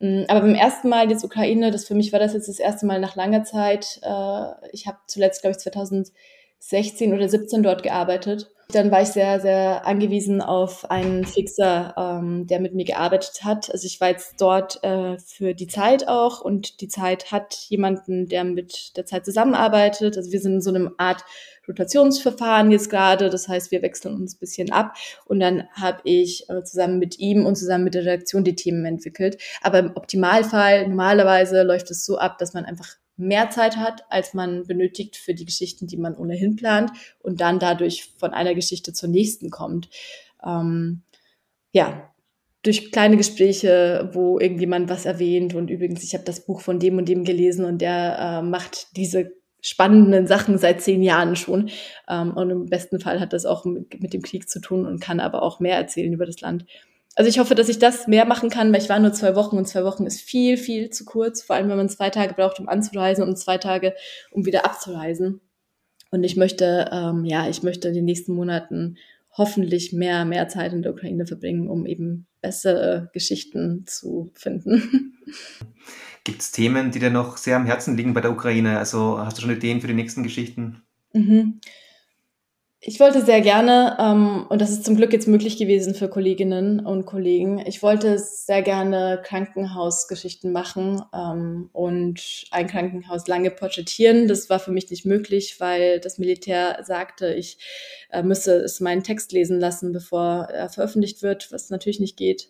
Mm, aber beim ersten Mal jetzt Ukraine, das für mich war das jetzt das erste Mal nach langer Zeit. Äh, ich habe zuletzt, glaube ich, 2016 oder 17 dort gearbeitet dann war ich sehr, sehr angewiesen auf einen Fixer, ähm, der mit mir gearbeitet hat. Also ich war jetzt dort äh, für die Zeit auch und die Zeit hat jemanden, der mit der Zeit zusammenarbeitet. Also wir sind in so einem Art Rotationsverfahren jetzt gerade. Das heißt, wir wechseln uns ein bisschen ab und dann habe ich äh, zusammen mit ihm und zusammen mit der Redaktion die Themen entwickelt. Aber im Optimalfall, normalerweise läuft es so ab, dass man einfach mehr Zeit hat, als man benötigt für die Geschichten, die man ohnehin plant und dann dadurch von einer Geschichte zur nächsten kommt. Ähm, ja, durch kleine Gespräche, wo irgendjemand was erwähnt und übrigens, ich habe das Buch von dem und dem gelesen und der äh, macht diese spannenden Sachen seit zehn Jahren schon. Ähm, und im besten Fall hat das auch mit, mit dem Krieg zu tun und kann aber auch mehr erzählen über das Land. Also ich hoffe, dass ich das mehr machen kann, weil ich war nur zwei Wochen und zwei Wochen ist viel, viel zu kurz, vor allem wenn man zwei Tage braucht, um anzureisen und zwei Tage, um wieder abzureisen. Und ich möchte, ähm, ja, ich möchte in den nächsten Monaten hoffentlich mehr, mehr Zeit in der Ukraine verbringen, um eben bessere Geschichten zu finden. Gibt es Themen, die dir noch sehr am Herzen liegen bei der Ukraine? Also hast du schon Ideen für die nächsten Geschichten? Mhm. Ich wollte sehr gerne, ähm, und das ist zum Glück jetzt möglich gewesen für Kolleginnen und Kollegen, ich wollte sehr gerne Krankenhausgeschichten machen ähm, und ein Krankenhaus lange porträtieren. Das war für mich nicht möglich, weil das Militär sagte, ich äh, müsse es meinen Text lesen lassen, bevor er veröffentlicht wird, was natürlich nicht geht.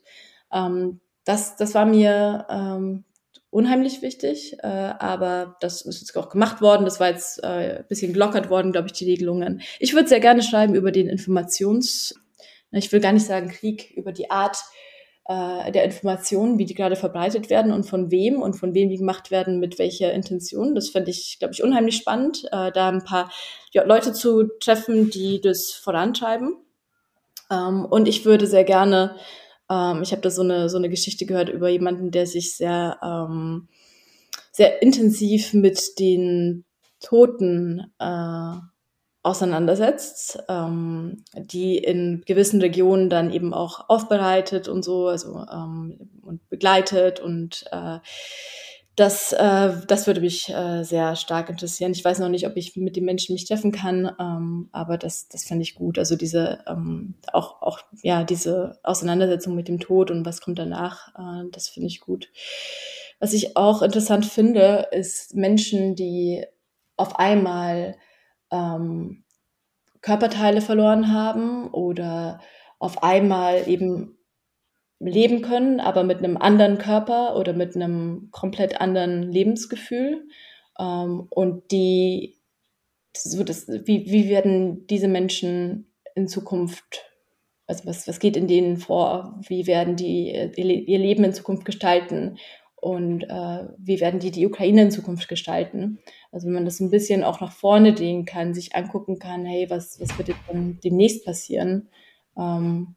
Ähm, das, das war mir ähm, unheimlich wichtig, äh, aber das ist jetzt auch gemacht worden. Das war jetzt äh, bisschen gelockert worden, glaube ich, die Regelungen. Ich würde sehr gerne schreiben über den Informations, ich will gar nicht sagen Krieg, über die Art äh, der Informationen, wie die gerade verbreitet werden und von wem und von wem die gemacht werden, mit welcher Intention. Das fände ich, glaube ich, unheimlich spannend, äh, da ein paar ja, Leute zu treffen, die das vorantreiben. Ähm, und ich würde sehr gerne ähm, ich habe da so eine, so eine Geschichte gehört über jemanden, der sich sehr, ähm, sehr intensiv mit den Toten äh, auseinandersetzt, ähm, die in gewissen Regionen dann eben auch aufbereitet und so, also ähm, und begleitet und äh, das, äh, das würde mich äh, sehr stark interessieren. Ich weiß noch nicht, ob ich mit den Menschen mich treffen kann, ähm, aber das, das fände ich gut. Also diese, ähm, auch, auch, ja, diese Auseinandersetzung mit dem Tod und was kommt danach, äh, das finde ich gut. Was ich auch interessant finde, ist Menschen, die auf einmal ähm, Körperteile verloren haben oder auf einmal eben leben können, aber mit einem anderen Körper oder mit einem komplett anderen Lebensgefühl. Ähm, und die, so das, wie, wie werden diese Menschen in Zukunft, also was, was geht in denen vor? Wie werden die ihr Leben in Zukunft gestalten? Und äh, wie werden die die Ukraine in Zukunft gestalten? Also wenn man das ein bisschen auch nach vorne drehen kann, sich angucken kann, hey, was, was wird jetzt demnächst passieren? Ähm,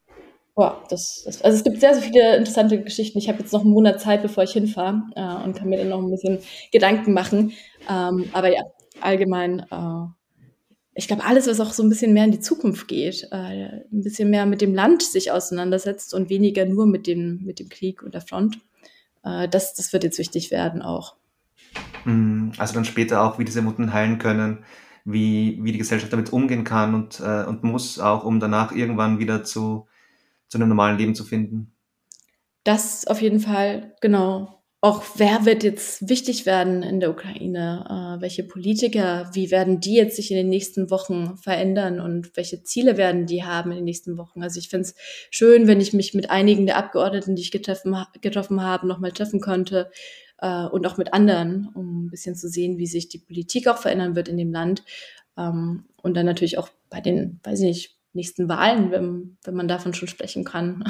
Boah, das, das, also es gibt sehr, sehr viele interessante Geschichten. Ich habe jetzt noch einen Monat Zeit, bevor ich hinfahre äh, und kann mir dann noch ein bisschen Gedanken machen. Ähm, aber ja, allgemein, äh, ich glaube, alles, was auch so ein bisschen mehr in die Zukunft geht, äh, ein bisschen mehr mit dem Land sich auseinandersetzt und weniger nur mit dem, mit dem Krieg und der Front, äh, das, das wird jetzt wichtig werden auch. Mhm. Also dann später auch, wie diese Mutten heilen können, wie, wie die Gesellschaft damit umgehen kann und, äh, und muss, auch um danach irgendwann wieder zu zu einem normalen Leben zu finden. Das auf jeden Fall, genau. Auch wer wird jetzt wichtig werden in der Ukraine? Äh, welche Politiker, wie werden die jetzt sich in den nächsten Wochen verändern und welche Ziele werden die haben in den nächsten Wochen? Also ich finde es schön, wenn ich mich mit einigen der Abgeordneten, die ich getroffen, getroffen habe, nochmal treffen konnte äh, und auch mit anderen, um ein bisschen zu sehen, wie sich die Politik auch verändern wird in dem Land. Ähm, und dann natürlich auch bei den, weiß ich nicht, nächsten Wahlen, wenn, wenn man davon schon sprechen kann,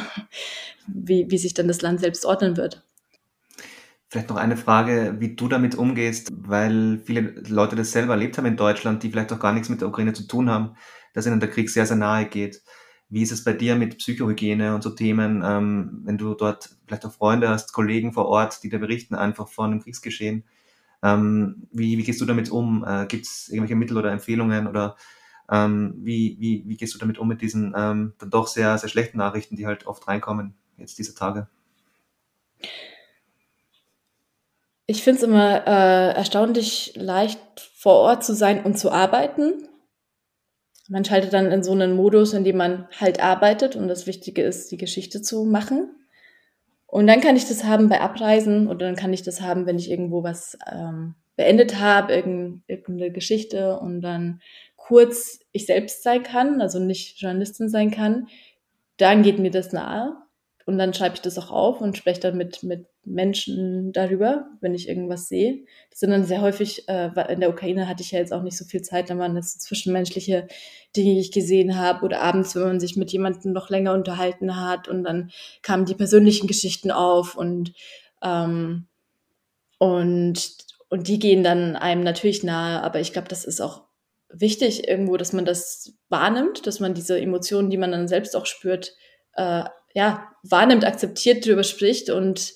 wie, wie sich dann das Land selbst ordnen wird. Vielleicht noch eine Frage, wie du damit umgehst, weil viele Leute das selber erlebt haben in Deutschland, die vielleicht auch gar nichts mit der Ukraine zu tun haben, dass ihnen der Krieg sehr, sehr nahe geht. Wie ist es bei dir mit Psychohygiene und so Themen, ähm, wenn du dort vielleicht auch Freunde hast, Kollegen vor Ort, die dir berichten einfach von dem Kriegsgeschehen? Ähm, wie, wie gehst du damit um? Äh, Gibt es irgendwelche Mittel oder Empfehlungen oder ähm, wie, wie, wie gehst du damit um mit diesen ähm, dann doch sehr, sehr schlechten Nachrichten, die halt oft reinkommen jetzt diese Tage? Ich finde es immer äh, erstaunlich leicht, vor Ort zu sein und zu arbeiten. Man schaltet dann in so einen Modus, in dem man halt arbeitet und das Wichtige ist, die Geschichte zu machen. Und dann kann ich das haben bei Abreisen oder dann kann ich das haben, wenn ich irgendwo was ähm, beendet habe, irgendeine Geschichte und dann kurz ich selbst sein kann, also nicht Journalistin sein kann, dann geht mir das nahe. Und dann schreibe ich das auch auf und spreche dann mit, mit Menschen darüber, wenn ich irgendwas sehe. Das sind dann sehr häufig, äh, in der Ukraine hatte ich ja jetzt auch nicht so viel Zeit, da waren das zwischenmenschliche Dinge, die ich gesehen habe oder abends, wenn man sich mit jemandem noch länger unterhalten hat und dann kamen die persönlichen Geschichten auf und, ähm, und, und die gehen dann einem natürlich nahe, aber ich glaube, das ist auch wichtig irgendwo, dass man das wahrnimmt, dass man diese Emotionen, die man dann selbst auch spürt, äh, ja, wahrnimmt, akzeptiert, darüber spricht und,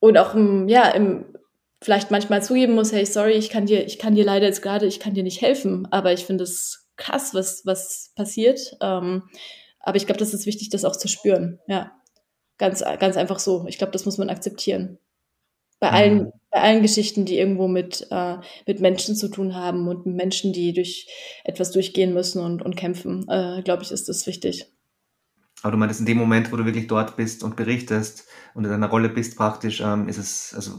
und auch im, ja, im, vielleicht manchmal zugeben muss, hey, sorry, ich kann dir, ich kann dir leider jetzt gerade, ich kann dir nicht helfen, aber ich finde es krass, was, was passiert. Ähm, aber ich glaube, das ist wichtig, das auch zu spüren. Ja, ganz, ganz einfach so. Ich glaube, das muss man akzeptieren. Bei mhm. allen, bei allen Geschichten, die irgendwo mit, äh, mit Menschen zu tun haben und mit Menschen, die durch etwas durchgehen müssen und, und kämpfen, äh, glaube ich, ist das wichtig. Aber du meinst, in dem Moment, wo du wirklich dort bist und berichtest und in deiner Rolle bist praktisch, ähm, ist es, also,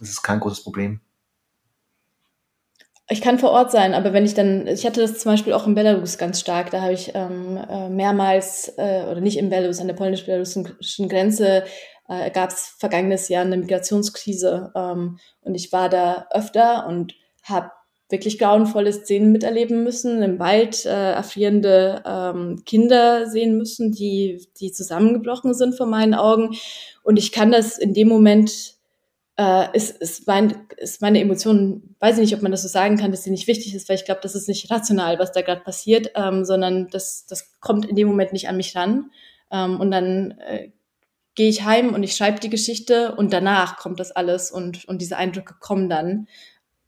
ist es kein großes Problem. Ich kann vor Ort sein, aber wenn ich dann, ich hatte das zum Beispiel auch in Belarus ganz stark, da habe ich ähm, äh, mehrmals, äh, oder nicht in Belarus, an der polnisch-belarussischen Grenze, äh, gab es vergangenes Jahr eine Migrationskrise ähm, und ich war da öfter und habe wirklich grauenvolle Szenen miterleben müssen, im Wald äh, erfrierende ähm, Kinder sehen müssen, die, die zusammengebrochen sind vor meinen Augen. Und ich kann das in dem Moment äh, ist, ist, mein, ist meine Emotion, weiß ich nicht, ob man das so sagen kann, dass sie nicht wichtig ist, weil ich glaube, das ist nicht rational, was da gerade passiert, ähm, sondern das, das kommt in dem Moment nicht an mich ran. Ähm, und dann äh, gehe ich heim und ich schreibe die Geschichte und danach kommt das alles und, und diese Eindrücke kommen dann.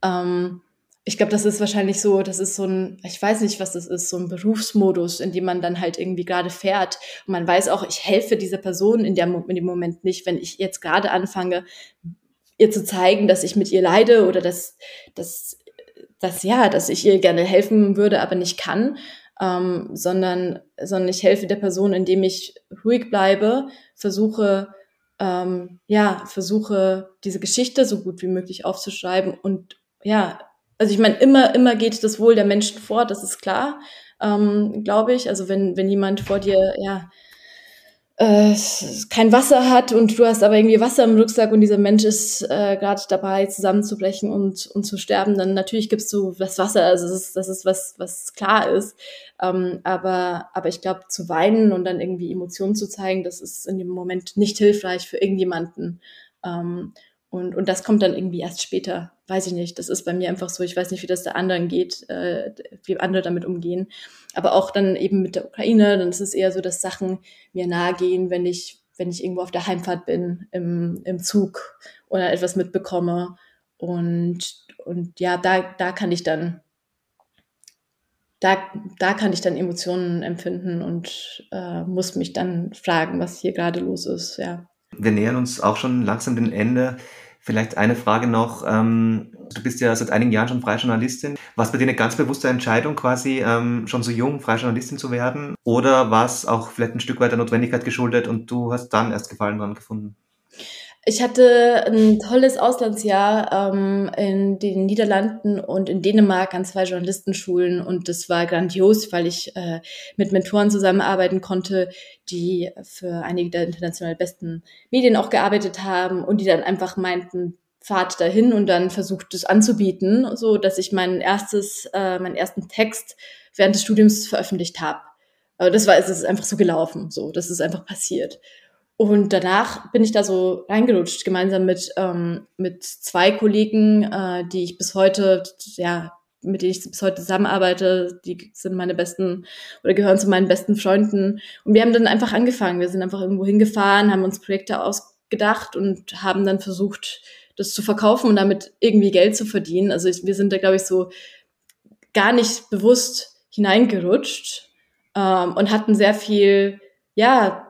Ähm, ich glaube, das ist wahrscheinlich so, das ist so ein, ich weiß nicht, was das ist, so ein Berufsmodus, in dem man dann halt irgendwie gerade fährt. Und man weiß auch, ich helfe dieser Person in, der, in dem Moment nicht, wenn ich jetzt gerade anfange, ihr zu zeigen, dass ich mit ihr leide oder dass, dass, dass ja, dass ich ihr gerne helfen würde, aber nicht kann, ähm, sondern, sondern ich helfe der Person, indem ich ruhig bleibe, versuche, ähm, ja, versuche diese Geschichte so gut wie möglich aufzuschreiben und ja, also ich meine, immer, immer geht das Wohl der Menschen vor, das ist klar, ähm, glaube ich. Also wenn, wenn jemand vor dir, ja, äh, kein Wasser hat und du hast aber irgendwie Wasser im Rucksack und dieser Mensch ist äh, gerade dabei zusammenzubrechen und, und zu sterben, dann natürlich gibst du das Wasser. Also das ist, das ist was, was klar ist. Ähm, aber, aber ich glaube, zu weinen und dann irgendwie Emotionen zu zeigen, das ist in dem Moment nicht hilfreich für irgendjemanden. Ähm, und, und das kommt dann irgendwie erst später. Weiß ich nicht. Das ist bei mir einfach so. Ich weiß nicht, wie das der anderen geht, äh, wie andere damit umgehen. Aber auch dann eben mit der Ukraine, dann ist es eher so, dass Sachen mir nahe gehen, wenn ich, wenn ich irgendwo auf der Heimfahrt bin, im, im Zug oder etwas mitbekomme. Und, und ja, da, da kann ich dann, da, da kann ich dann Emotionen empfinden und äh, muss mich dann fragen, was hier gerade los ist, ja. Wir nähern uns auch schon langsam dem Ende. Vielleicht eine Frage noch. Ähm, du bist ja seit einigen Jahren schon freie Journalistin. War es bei dir eine ganz bewusste Entscheidung, quasi ähm, schon so jung freie Journalistin zu werden? Oder war es auch vielleicht ein Stück weit der Notwendigkeit geschuldet und du hast dann erst Gefallen dran gefunden? Ich hatte ein tolles Auslandsjahr ähm, in den Niederlanden und in Dänemark an zwei Journalistenschulen und das war grandios, weil ich äh, mit Mentoren zusammenarbeiten konnte, die für einige der international besten Medien auch gearbeitet haben und die dann einfach meinten, Fahrt dahin und dann versucht es anzubieten, so dass ich mein erstes, äh, meinen ersten Text während des Studiums veröffentlicht habe. Das war, es ist einfach so gelaufen, so, das ist einfach passiert. Und danach bin ich da so reingerutscht, gemeinsam mit, ähm, mit zwei Kollegen, äh, die ich bis heute, ja, mit denen ich bis heute zusammenarbeite, die sind meine besten oder gehören zu meinen besten Freunden. Und wir haben dann einfach angefangen. Wir sind einfach irgendwo hingefahren, haben uns Projekte ausgedacht und haben dann versucht, das zu verkaufen und damit irgendwie Geld zu verdienen. Also ich, wir sind da, glaube ich, so gar nicht bewusst hineingerutscht ähm, und hatten sehr viel, ja,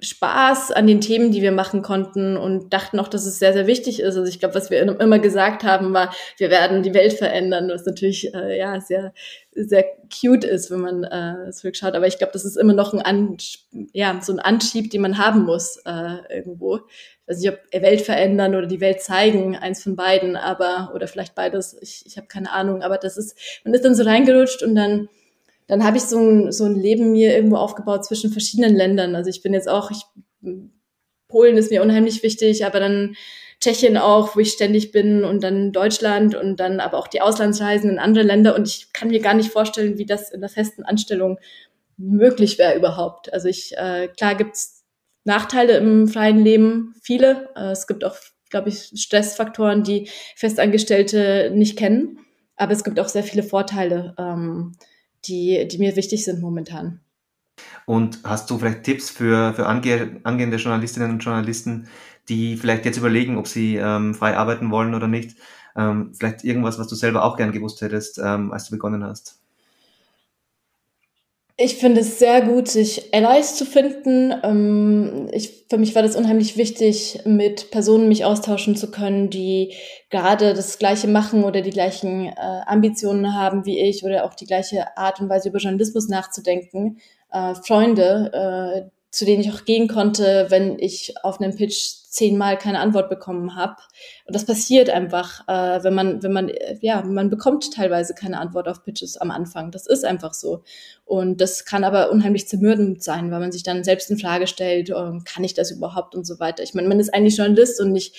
Spaß an den Themen, die wir machen konnten und dachten auch, dass es sehr, sehr wichtig ist. Also ich glaube, was wir immer gesagt haben, war, wir werden die Welt verändern, was natürlich äh, ja sehr, sehr cute ist, wenn man äh, zurückschaut. Aber ich glaube, das ist immer noch ein An ja, so ein Anschieb, den man haben muss äh, irgendwo. Ich weiß ob Welt verändern oder die Welt zeigen, eins von beiden, aber oder vielleicht beides. Ich, ich habe keine Ahnung. Aber das ist, man ist dann so reingerutscht und dann dann habe ich so ein, so ein Leben mir irgendwo aufgebaut zwischen verschiedenen Ländern. Also ich bin jetzt auch, ich, Polen ist mir unheimlich wichtig, aber dann Tschechien auch, wo ich ständig bin und dann Deutschland und dann aber auch die Auslandsreisen in andere Länder und ich kann mir gar nicht vorstellen, wie das in der festen Anstellung möglich wäre überhaupt. Also ich, äh, klar gibt's Nachteile im freien Leben, viele. Äh, es gibt auch, glaube ich, Stressfaktoren, die Festangestellte nicht kennen, aber es gibt auch sehr viele Vorteile. Ähm, die, die mir wichtig sind momentan. Und hast du vielleicht Tipps für, für ange, angehende Journalistinnen und Journalisten, die vielleicht jetzt überlegen, ob sie ähm, frei arbeiten wollen oder nicht? Ähm, vielleicht irgendwas, was du selber auch gern gewusst hättest, ähm, als du begonnen hast? Ich finde es sehr gut, sich Allies zu finden. Ähm, ich, für mich war das unheimlich wichtig, mit Personen mich austauschen zu können, die gerade das Gleiche machen oder die gleichen äh, Ambitionen haben wie ich oder auch die gleiche Art und Weise über Journalismus nachzudenken. Äh, Freunde, äh, zu denen ich auch gehen konnte, wenn ich auf einen Pitch zehnmal keine Antwort bekommen habe. Und das passiert einfach, äh, wenn man, wenn man, äh, ja, man bekommt teilweise keine Antwort auf Pitches am Anfang. Das ist einfach so. Und das kann aber unheimlich zermürdend sein, weil man sich dann selbst in Frage stellt, oh, kann ich das überhaupt und so weiter. Ich meine, man ist eigentlich Journalist und nicht,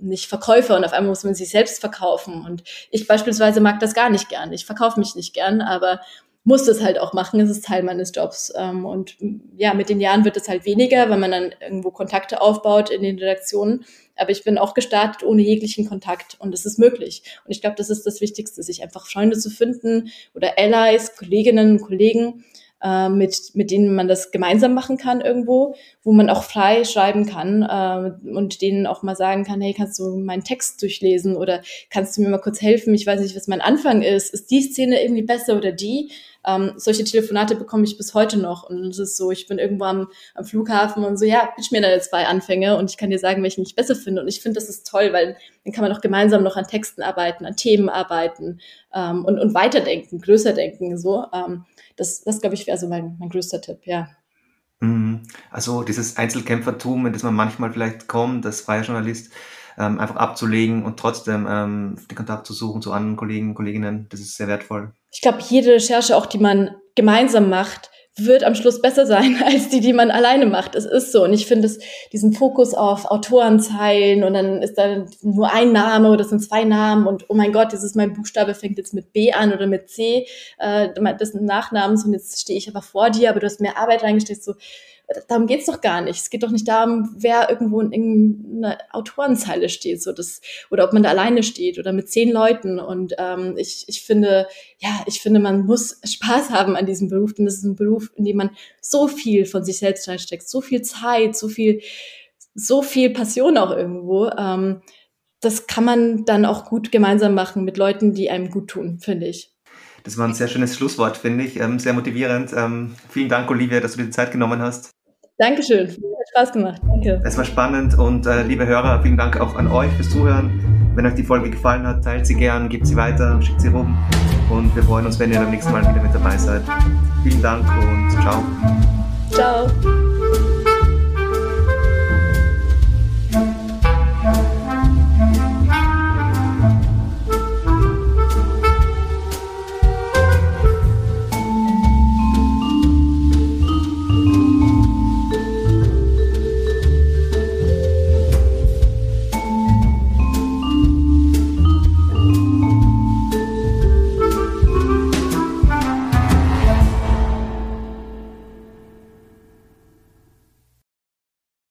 nicht Verkäufer und auf einmal muss man sich selbst verkaufen. Und ich beispielsweise mag das gar nicht gern. Ich verkaufe mich nicht gern, aber muss das halt auch machen. Es ist Teil meines Jobs. Ähm, und ja, mit den Jahren wird es halt weniger, wenn man dann irgendwo Kontakte aufbaut in den Redaktionen. Aber ich bin auch gestartet ohne jeglichen Kontakt und es ist möglich. Und ich glaube, das ist das Wichtigste, sich einfach Freunde zu finden oder Allies, Kolleginnen und Kollegen, äh, mit, mit denen man das gemeinsam machen kann irgendwo, wo man auch frei schreiben kann äh, und denen auch mal sagen kann, hey, kannst du meinen Text durchlesen oder kannst du mir mal kurz helfen? Ich weiß nicht, was mein Anfang ist. Ist die Szene irgendwie besser oder die? Ähm, solche Telefonate bekomme ich bis heute noch. Und es ist so, ich bin irgendwo am, am Flughafen und so, ja, pitch mir deine zwei Anfänge und ich kann dir sagen, welchen ich besser finde. Und ich finde, das ist toll, weil dann kann man auch gemeinsam noch an Texten arbeiten, an Themen arbeiten ähm, und, und weiterdenken, größer denken. So. Ähm, das, das glaube ich, wäre so mein, mein größter Tipp, ja. Mhm. Also dieses Einzelkämpfertum, in das man manchmal vielleicht kommt, als freier Journalist, ähm, einfach abzulegen und trotzdem ähm, den Kontakt zu suchen zu anderen Kollegen, Kolleginnen, das ist sehr wertvoll. Ich glaube, jede Recherche, auch die man gemeinsam macht, wird am Schluss besser sein als die, die man alleine macht. Es ist so. Und ich finde diesen Fokus auf Autorenzeilen und dann ist da nur ein Name oder sind zwei Namen und oh mein Gott, dieses mein Buchstabe fängt jetzt mit B an oder mit C, äh, sind Nachnamens und jetzt stehe ich aber vor dir, aber du hast mehr Arbeit reingesteckt. So, darum geht's doch gar nicht. Es geht doch nicht darum, wer irgendwo in irgendeiner Autorenzeile steht, so das, oder ob man da alleine steht oder mit zehn Leuten. Und ähm, ich, ich finde, ja, ich finde, man muss Spaß haben an diesem Beruf, denn das ist ein Beruf, in dem man so viel von sich selbst reinsteckt, so viel Zeit, so viel, so viel Passion auch irgendwo. Ähm, das kann man dann auch gut gemeinsam machen mit Leuten, die einem gut tun, finde ich. Das war ein sehr schönes Schlusswort, finde ich. Ähm, sehr motivierend. Ähm, vielen Dank, Olivia, dass du dir die Zeit genommen hast. Dankeschön. Hat Spaß gemacht. Danke. Es war spannend und äh, liebe Hörer, vielen Dank auch an euch fürs Zuhören. Wenn euch die Folge gefallen hat, teilt sie gern, gebt sie weiter, schickt sie rum und wir freuen uns, wenn ihr beim nächsten Mal wieder mit dabei seid. Vielen Dank und ciao. Ciao.